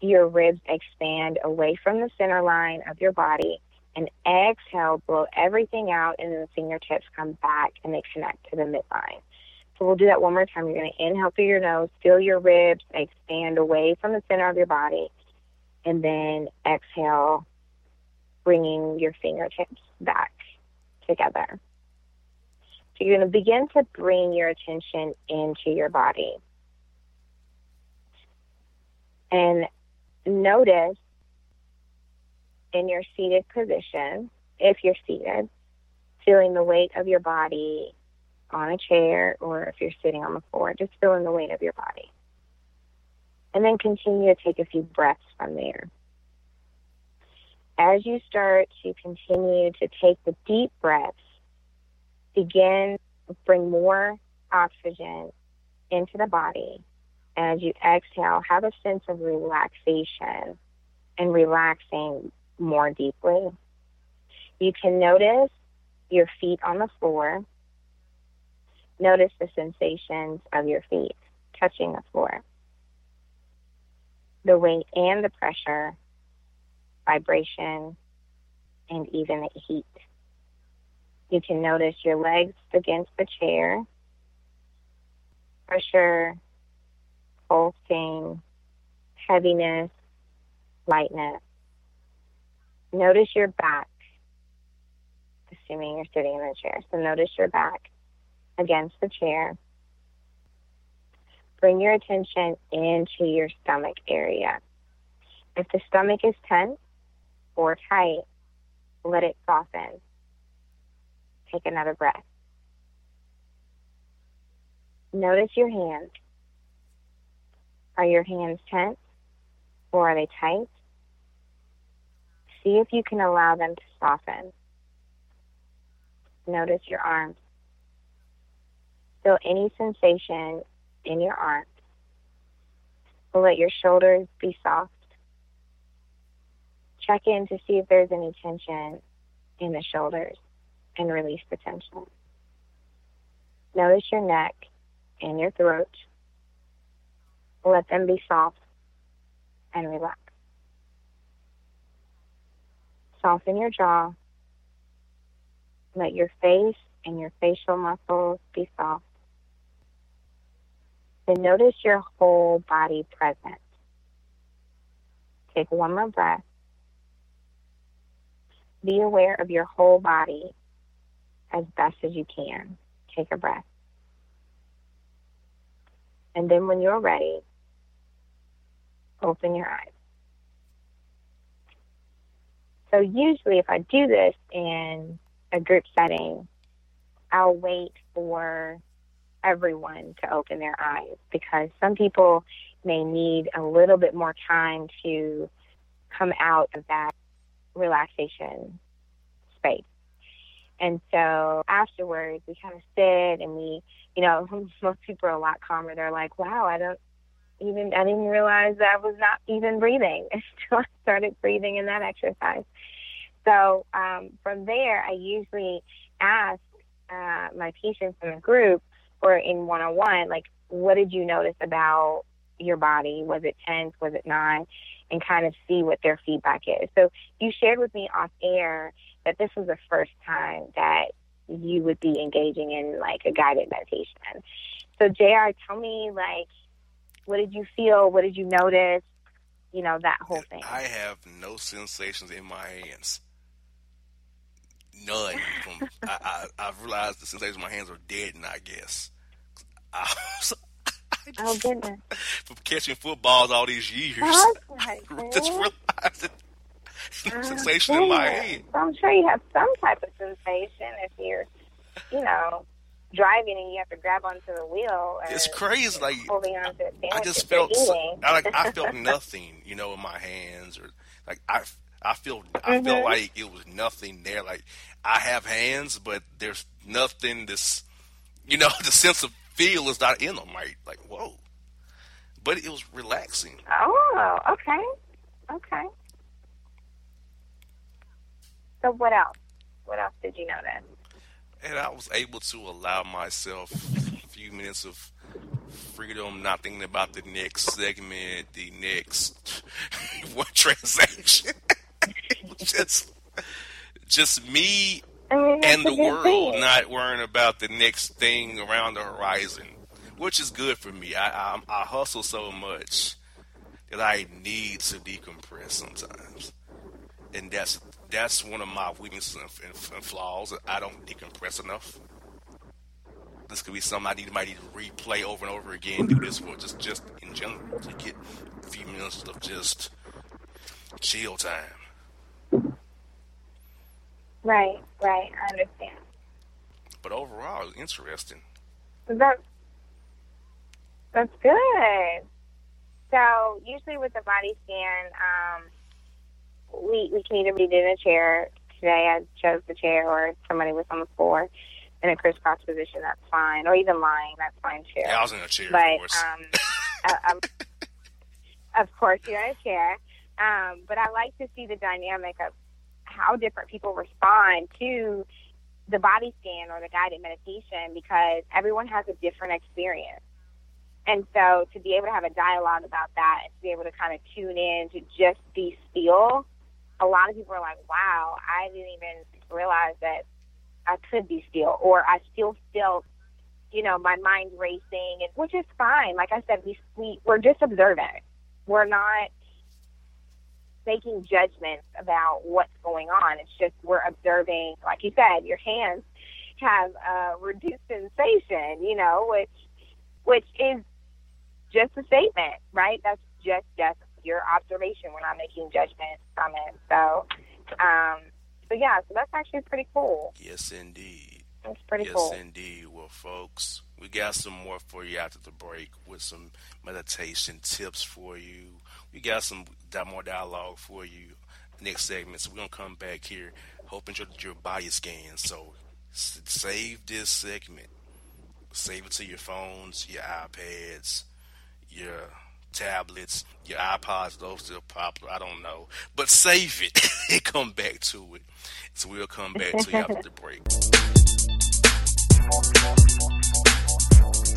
your ribs expand away from the center line of your body And exhale, blow everything out, and then the fingertips come back and they connect to the midline. So we'll do that one more time. You're going to inhale through your nose, feel your ribs expand away from the center of your body, and then exhale, bringing your fingertips back together. So you're going to begin to bring your attention into your body. And notice in your seated position, if you're seated, feeling the weight of your body on a chair or if you're sitting on the floor, just feeling the weight of your body. And then continue to take a few breaths from there. As you start to continue to take the deep breaths, begin bring more oxygen into the body. As you exhale, have a sense of relaxation and relaxing more deeply. You can notice your feet on the floor. Notice the sensations of your feet touching the floor. The weight and the pressure, vibration, and even the heat. You can notice your legs against the chair, pressure, pulsing, heaviness, lightness. Notice your back, assuming you're sitting in the chair. So notice your back against the chair. Bring your attention into your stomach area. If the stomach is tense or tight, let it soften. Take another breath. Notice your hands. Are your hands tense or are they tight? See if you can allow them to soften. Notice your arms. Feel any sensation in your arms. Let your shoulders be soft. Check in to see if there's any tension in the shoulders and release the tension. Notice your neck and your throat. Let them be soft and relax. Soften your jaw. Let your face and your facial muscles be soft. Then notice your whole body present. Take one more breath. Be aware of your whole body as best as you can. Take a breath. And then when you're ready, open your eyes. So usually if I do this in a group setting, I'll wait for everyone to open their eyes because some people may need a little bit more time to come out of that relaxation space. And so afterwards, we kind of sit and we, you know, (laughs) most people are a lot calmer. They're like, wow, I don't even, I didn't realize that I was not even breathing (laughs) until I started breathing in that exercise. So um, from there, I usually ask uh, my patients in the group or in one on one, like, what did you notice about your body? Was it tense? Was it not? And kind of see what their feedback is. So you shared with me off air that this was the first time that you would be engaging in like a guided meditation. So JR, tell me like what did you feel? What did you notice? You know, that whole thing. I have no sensations in my hands. None. From I, I, have realized the sensations in my hands are dead, and I guess. I, just, oh goodness! (laughs) From catching footballs all these years, oh, I (laughs) just realized it (laughs) oh, sensation in my head. I'm sure you have some type of sensation if you're, you know, driving and you have to grab onto the wheel. it's crazy. Like holding onto I just felt, so, I, like I felt nothing, you know, in my hands or like I. I feel I mm-hmm. feel like it was nothing there. Like I have hands, but there's nothing. This, you know, (laughs) the sense of feel is not in them. Right? Like whoa, but it was relaxing. Oh, okay, okay. So what else? What else did you notice? And I was able to allow myself a few minutes of freedom, not thinking about the next segment, the next (laughs) one transaction. (laughs) just just me I mean, and the world thing. not worrying about the next thing around the horizon, which is good for me. I I, I hustle so much that I need to decompress sometimes, and that's that's one of my weaknesses and, and, and flaws. I don't decompress enough. This could be something I need might need to replay over and over again. Do this for just just in general to get a few minutes of just chill time. Right, right. I understand. But overall, it's interesting. That, that's good. So usually with the body scan, um, we we can either be in a chair. Today I chose the chair, or somebody was on the floor in a crisscross position. That's fine, or even lying. That's fine too. Yeah, I was in a chair, but of course. um, uh, um, of course you're in a chair. Um, but I like to see the dynamic of how different people respond to the body scan or the guided meditation because everyone has a different experience. And so to be able to have a dialogue about that and to be able to kind of tune in to just be still, a lot of people are like, wow, I didn't even realize that I could be still or I still felt you know, my mind racing, and which is fine. Like I said, we we we're just observant. We're not making judgments about what's going on. It's just we're observing. Like you said, your hands have a reduced sensation. You know, which which is just a statement, right? That's just just your observation. We're not making judgments from it. So, um, so yeah, so that's actually pretty cool. yes, indeed. That's pretty yes, cool. Yes, indeed. Well, folks, we got some more for you after the break with some meditation tips for you. We got some more dialogue for you next segment. So we're gonna come back here, hoping your your body scan. So save this segment, save it to your phones, your iPads, your tablets, your iPods. Those still popular. I don't know, but save it (laughs) and come back to it. So we'll come back to you after the break. (laughs) Bye.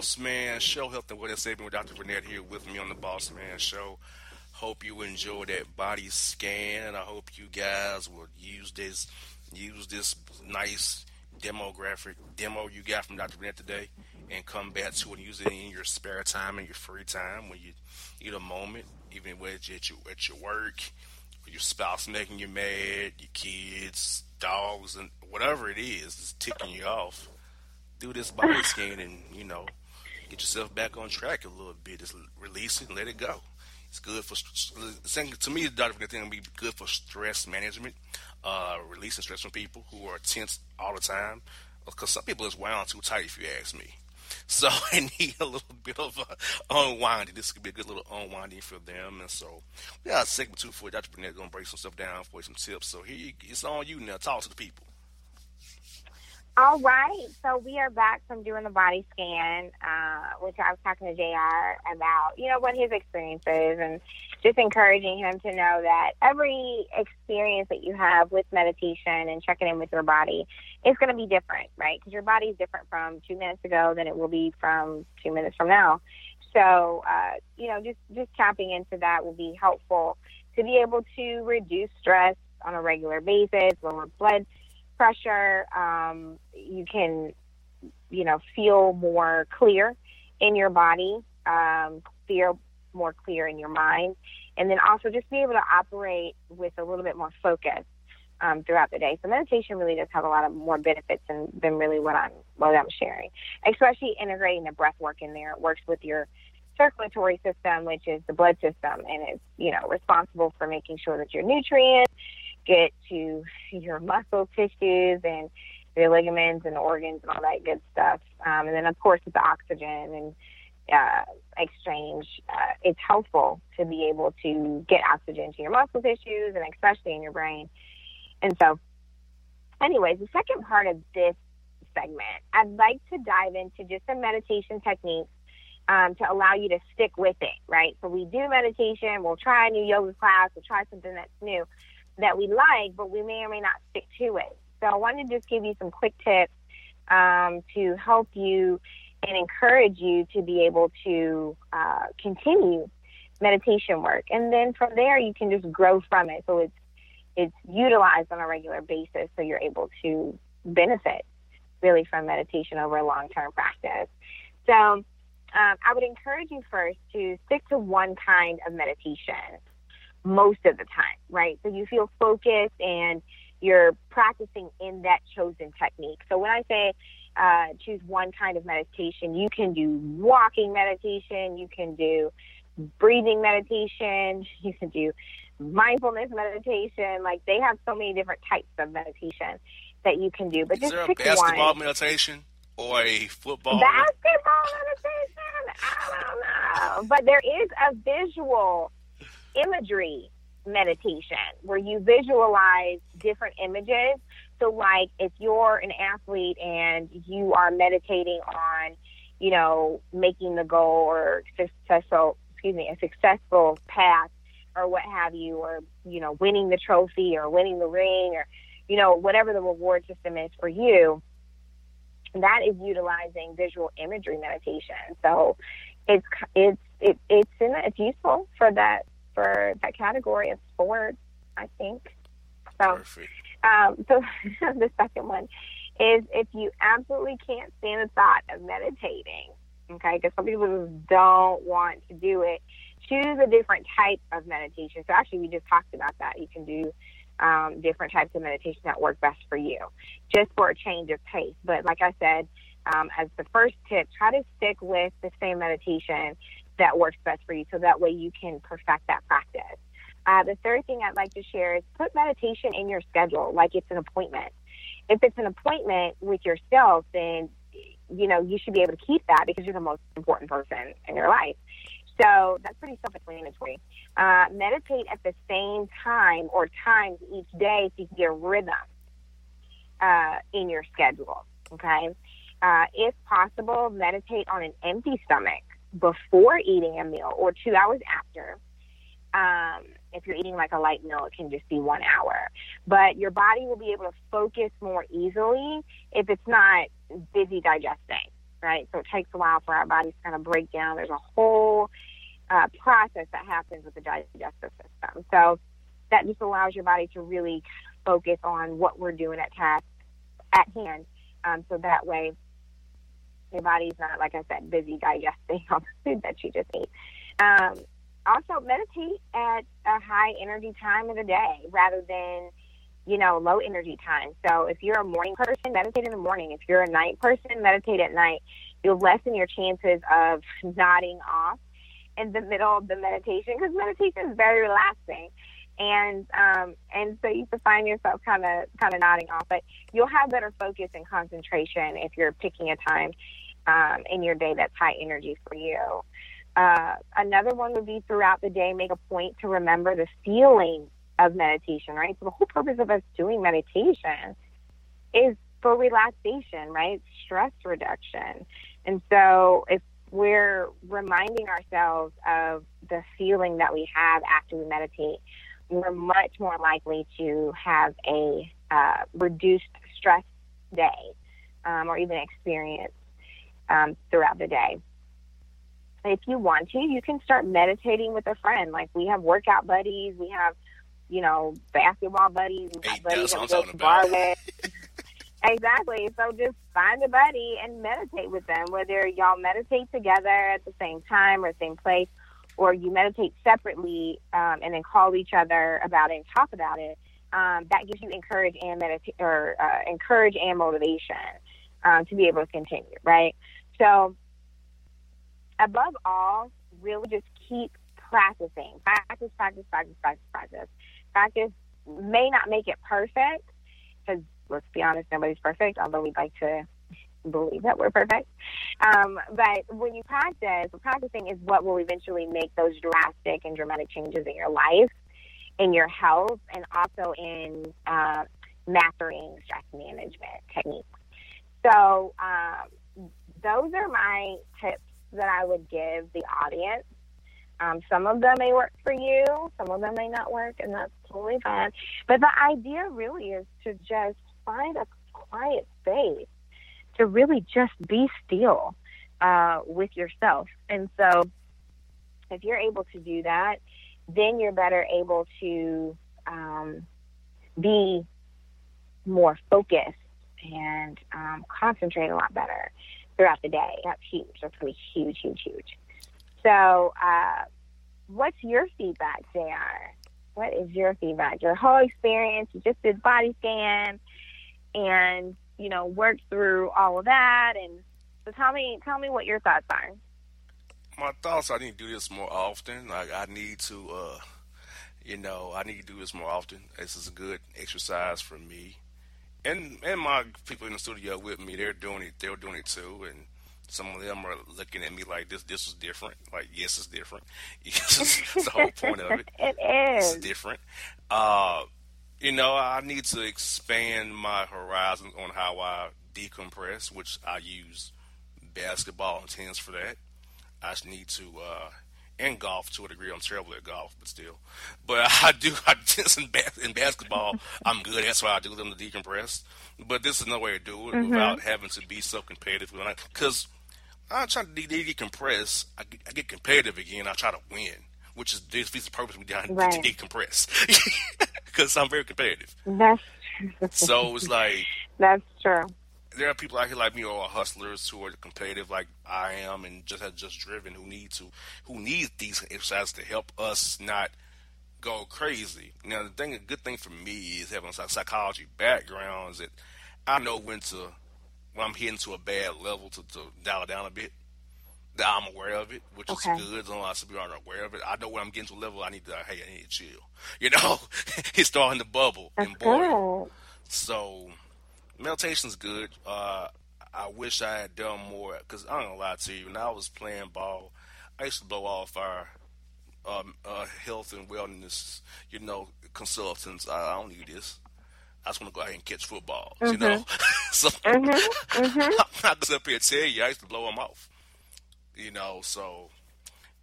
Bossman Show, Health and Wellness Saving with Dr. Vernette here with me on the Bossman Show. Hope you enjoy that body scan, I hope you guys will use this use this nice demographic demo you got from Dr. Vernette today, and come back to it and use it in your spare time and your free time when you get a moment, even when it's at your at your work, or your spouse making you mad, your kids, dogs, and whatever it is is ticking you off do this body scan and you know get yourself back on track a little bit. Just release it and let it go. It's good for to me. The doctor thing will be good for stress management, uh, releasing stress from people who are tense all the time. Because some people is wound too tight, if you ask me. (laughs) So I need a little bit of a unwinding. This could be a good little unwinding for them. And so we got a segment two for. Dr. Vernette going to break some stuff down for you, some tips. So here you, it's on you now. Talk to the people. All right, so we are back from doing the body scan, uh, which I was talking to JR about, you know, what his experience is and just encouraging him to know that every experience that you have with meditation and checking in with your body is going to be different, right? Because your body is different from two minutes ago than it will be from two minutes from now. So, uh, you know, just, just tapping into that will be helpful to be able to reduce stress on a regular basis, lower blood pressure. Um, you can, you know, feel more clear in your body, um, feel more clear in your mind, and then also just be able to operate with a little bit more focus um, throughout the day. So meditation really does have a lot of more benefits than, than really what I'm what I'm sharing, especially integrating the breath work in there. It works with your circulatory system, which is the blood system, and it's you know responsible for making sure that your nutrients get to your muscle tissues and your ligaments and organs and all that good stuff. Um, and then, of course, with the oxygen and uh, exchange, uh, it's helpful to be able to get oxygen to your muscle tissues and especially in your brain. And so, anyways, the second part of this segment, I'd like to dive into just some meditation techniques um, to allow you to stick with it, right? So we do meditation, we'll try a new yoga class, we'll try something that's new that we like, but we may or may not stick to it. So I want to just give you some quick tips um, to help you and encourage you to be able to uh, continue meditation work, and then from there you can just grow from it. So it's it's utilized on a regular basis, so you're able to benefit really from meditation over a long term practice. So um, I would encourage you first to stick to one kind of meditation most of the time, right? So you feel focused and you're practicing in that chosen technique. So when I say uh, choose one kind of meditation, you can do walking meditation, you can do breathing meditation, (laughs) you can do mindfulness meditation. Like they have so many different types of meditation that you can do. But Is just there a pick basketball one. meditation or a football? Basketball meditation? I don't know. But there is a visual imagery meditation where you visualize different images. So, like if you're an athlete and you are meditating on, you know, making the goal or successful, excuse me, a successful path or what have you, or, you know, winning the trophy or winning the ring or, you know, whatever the reward system is for you, that is utilizing visual imagery meditation. So it's, it's, it, it's, in, it's useful for that for that category of sports, I think. So, um, (laughs) so the second one is if you absolutely can't stand the thought of meditating, okay, because some people just don't want to do it, choose a different type of meditation. So, actually, we just talked about that. You can do um, different types of meditation that work best for you, just for a change of pace. But, like I said, um, as the first tip, try to stick with the same meditation that works best for you so that way you can perfect that practice. Uh, the third thing I'd like to share is put meditation in your schedule like it's an appointment. If it's an appointment with yourself, then you know you should be able to keep that because you're the most important person in your life. So that's pretty self-explanatory. Uh, meditate at the same time or times each day so you can get a rhythm uh, in your schedule. Okay. Uh, if possible, meditate on an empty stomach before eating a meal or two hours after. Um, if you're eating like a light meal, it can just be one hour. But your body will be able to focus more easily if it's not busy digesting, right? So it takes a while for our bodies to kind of break down. There's a whole uh, process that happens with the digestive system. So that just allows your body to really focus on what we're doing at task at hand. Um, so that way your body's not, like I said, busy digesting all the food that you just ate. Um, also, meditate at a high energy time of the day rather than, you know, low energy time. So if you're a morning person, meditate in the morning. If you're a night person, meditate at night. You'll lessen your chances of (laughs) nodding off in the middle of the meditation because meditation is very relaxing and um, and so you can find yourself kind of kind of nodding off, but you'll have better focus and concentration if you're picking a time um, in your day that's high energy for you. Uh, another one would be throughout the day, make a point to remember the feeling of meditation, right? So the whole purpose of us doing meditation is for relaxation, right? Stress reduction. And so if we're reminding ourselves of the feeling that we have after we meditate, we're much more likely to have a uh, reduced stress day um, or even experience um, throughout the day. If you want to, you can start meditating with a friend. Like we have workout buddies, we have, you know, basketball buddies, we have buddies that what we I'm go to bar with. (laughs) Exactly. So just find a buddy and meditate with them, whether y'all meditate together at the same time or same place, or you meditate separately um, and then call each other about it and talk about it. Um, that gives you encourage and medita- or uh, encourage and motivation um, to be able to continue, right? So, above all, really just keep practicing. Practice, practice, practice, practice, practice. Practice may not make it perfect because let's be honest, nobody's perfect, although we'd like to believe that we're perfect. Um, but when you practice, practicing is what will eventually make those drastic and dramatic changes in your life, in your health, and also in uh, mastering stress management techniques. So, um, those are my tips that I would give the audience. Um, some of them may work for you, some of them may not work, and that's totally fine. But the idea really is to just find a quiet space to really just be still uh, with yourself. And so, if you're able to do that, then you're better able to um, be more focused and um, concentrate a lot better throughout the day. That's huge. That's going to be huge, huge, huge. So, uh, what's your feedback, JR? What is your feedback? Your whole experience, you just did body scan and, you know, worked through all of that. And so tell me, tell me what your thoughts are. my thoughts. I need to do this more often. Like I need to, uh, you know, I need to do this more often. This is a good exercise for me, and and my people in the studio with me. They're doing it. They're doing it too, and some of them are looking at me like this. This is different. Like yes, it's different. (laughs) Yes, it's the whole point of it. (laughs) it It's different. Uh, you know, I need to expand my horizons on how I decompress, which I use basketball and tennis for that. I just need to, uh, and golf to a degree. I'm terrible at golf, but still. But (laughs) I do, I tennis in, bas- and basketball, I'm good. That's why I do them to decompress. But this is no way to do it mm-hmm. without having to be so competitive. Because I'm trying to de- de- decompress. I get, I get competitive again. I try to win, which is defeats the purpose we down Right. to decompress. (laughs) Because I'm very competitive. That's So it's like (laughs) that's true. There are people out here like me who are hustlers who are competitive like I am and just have just driven who need to who need these exercises to help us not go crazy. Now the thing a good thing for me is having a psychology background is that I know when to when I'm hitting to a bad level to, to dial it down a bit. That I'm aware of it, which Okay. is good. As long as people aren't aware of it, I know when I'm getting to a level I need to hey I need to chill. (laughs) You know, (laughs) it's starting to bubble That's and boil. So meditation's good. Uh, I wish I had done more because I'm gonna lie to you. When I was playing ball, I used to blow off our um, uh, health and wellness, you know, consultants. I, I don't need this. I just want to go out and catch footballs, you know. (laughs) so (laughs) I'm not just up here to tell you. I used to blow them off, you know. So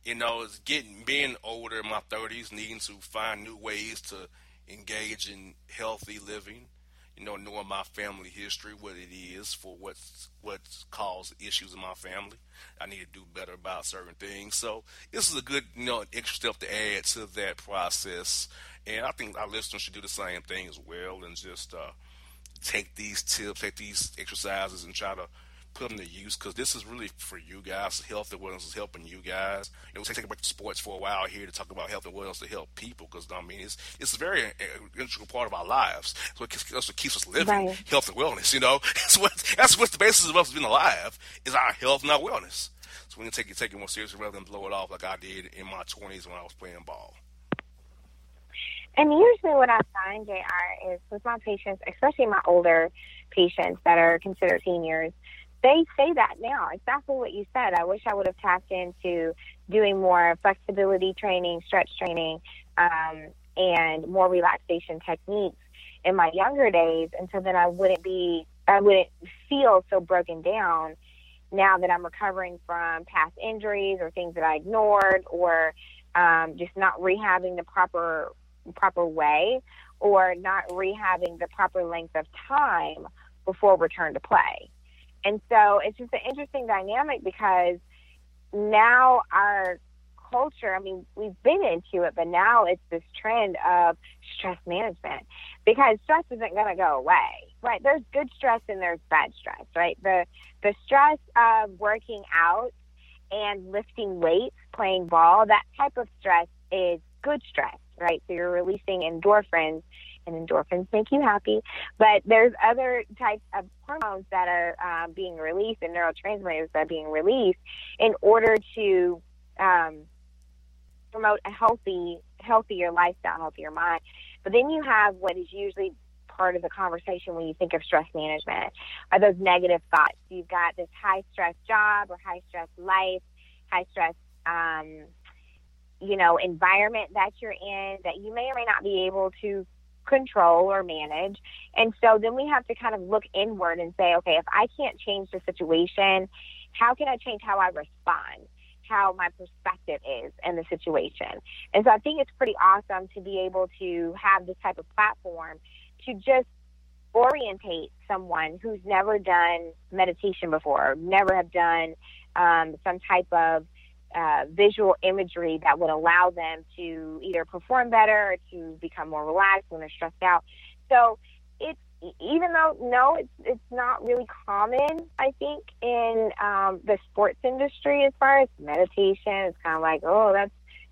you know, it's getting being older in my thirties, needing to find new ways to engage in healthy living. You know, knowing my family history, what it is for what's what's caused issues in my family. I need to do better about certain things. So this is a good, you know, extra step to add to that process. And I think our listeners should do the same thing as well, and just uh, take these tips, take these exercises, and try to put them to use because this is really for you guys. Health and wellness is helping you guys. And we'll take about sports for a while here to talk about health and wellness to help people because I mean it's it's a very uh, integral part of our lives. So it keeps, that's what keeps us living. Right. Health and wellness, you know, (laughs) that's what that's what the basis of us being alive is our health and our wellness. So we can take it take it more seriously rather than blow it off like I did in my twenties when I was playing ball. And usually, what I find, JR, is with my patients, especially my older patients that are considered seniors, they say that now. Exactly what you said. I wish I would have tapped into doing more flexibility training, stretch training, um, and more relaxation techniques in my younger days, and so that I wouldn't be I wouldn't feel so broken down now that I'm recovering from past injuries or things that I ignored or um, just not rehabbing the proper proper way or not rehabbing the proper length of time before return to play. And so it's just an interesting dynamic because now our culture, I mean, we've been into it, but now it's this trend of stress management because stress isn't going to go away, right? There's good stress and there's bad stress, right? The, the stress of working out and lifting weights, playing ball, that type of stress is good stress, right? So you're releasing endorphins and endorphins make you happy. But there's other types of hormones that are um, being released and neurotransmitters that are being released in order to um, promote a healthy, healthier lifestyle, healthier mind. But then you have what is usually part of the conversation when you think of stress management are those negative thoughts. You've got this high stress job or high stress life, high stress, um, you know, environment that you're in that you may or may not be able to control or manage. And so then we have to kind of look inward and say, okay, if I can't change the situation, how can I change how I respond? How my perspective is in the situation. And so I think it's pretty awesome to be able to have this type of platform to just orientate someone who's never done meditation before, never have done um, some type of uh, visual imagery that would allow them to either perform better or to become more relaxed when they're stressed out. So it's even though no, it's it's not really common. I think in um, the sports industry as far as meditation, it's kind of like oh that's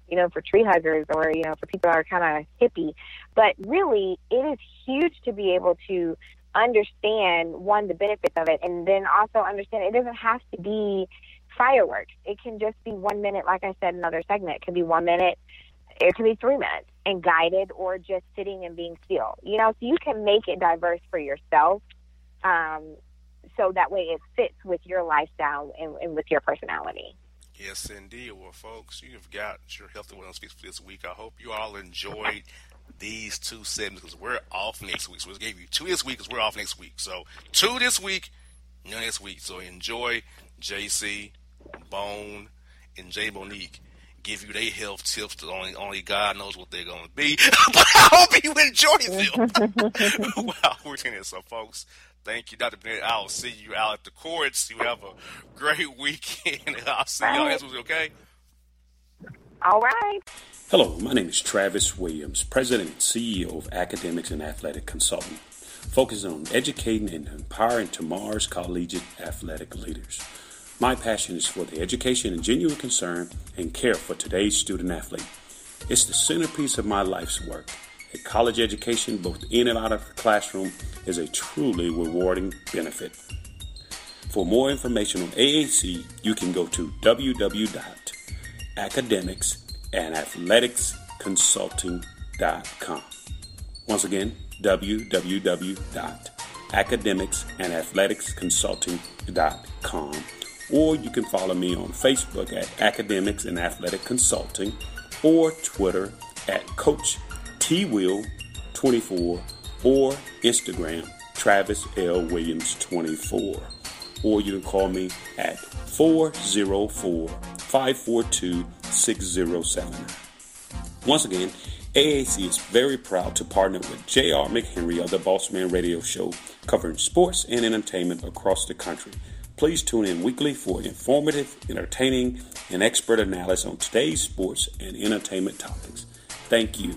you know for tree huggers or you know for people that are kind of hippie. But really, it is huge to be able to understand one the benefits of it, and then also understand it doesn't have to be fireworks. It can just be one minute, like I said, another segment. It can be one minute, it can be three minutes, and guided, or just sitting and being still. You know, so you can make it diverse for yourself, um, so that way it fits with your lifestyle and, and with your personality. Yes, indeed. Well, folks, you've got your Health and Wellness Speaks for this week. I hope you all enjoyed these two segments because we're off next week. So we gave you two this week because we're off next week. So two this week, none next week. So enjoy JC, Bone, and Jay Monique give you their health tips that only only God knows what they're gonna be. (laughs) but I hope you enjoy them. (laughs) (laughs) wow, we're doing it. So folks, thank you, Dr. Vernette. I'll see you out at the courts. You have a great weekend. I'll see y'all next week, okay? All right. Hello, my name is Travis Williams, President and CEO of Academics and Athletic Consulting, focusing on educating and empowering tomorrow's collegiate athletic leaders. My passion is for the education and genuine concern and care for today's student athlete. It's the centerpiece of my life's work. A college education, both in and out of the classroom, is a truly rewarding benefit. For more information on AAC, you can go to www.academicsandathleticsconsulting.com. Once again, www.academicsandathleticsconsulting.com or you can follow me on Facebook at Academics and Athletic Consulting or Twitter at Coach T Will 24 or Instagram Travis L. Williams 24. Or you can call me at 404 542 6079. Once again, AAC is very proud to partner with J.R. McHenry of the Bossman Radio Show, covering sports and entertainment across the country. Please tune in weekly for informative, entertaining, and expert analysis on today's sports and entertainment topics. Thank you.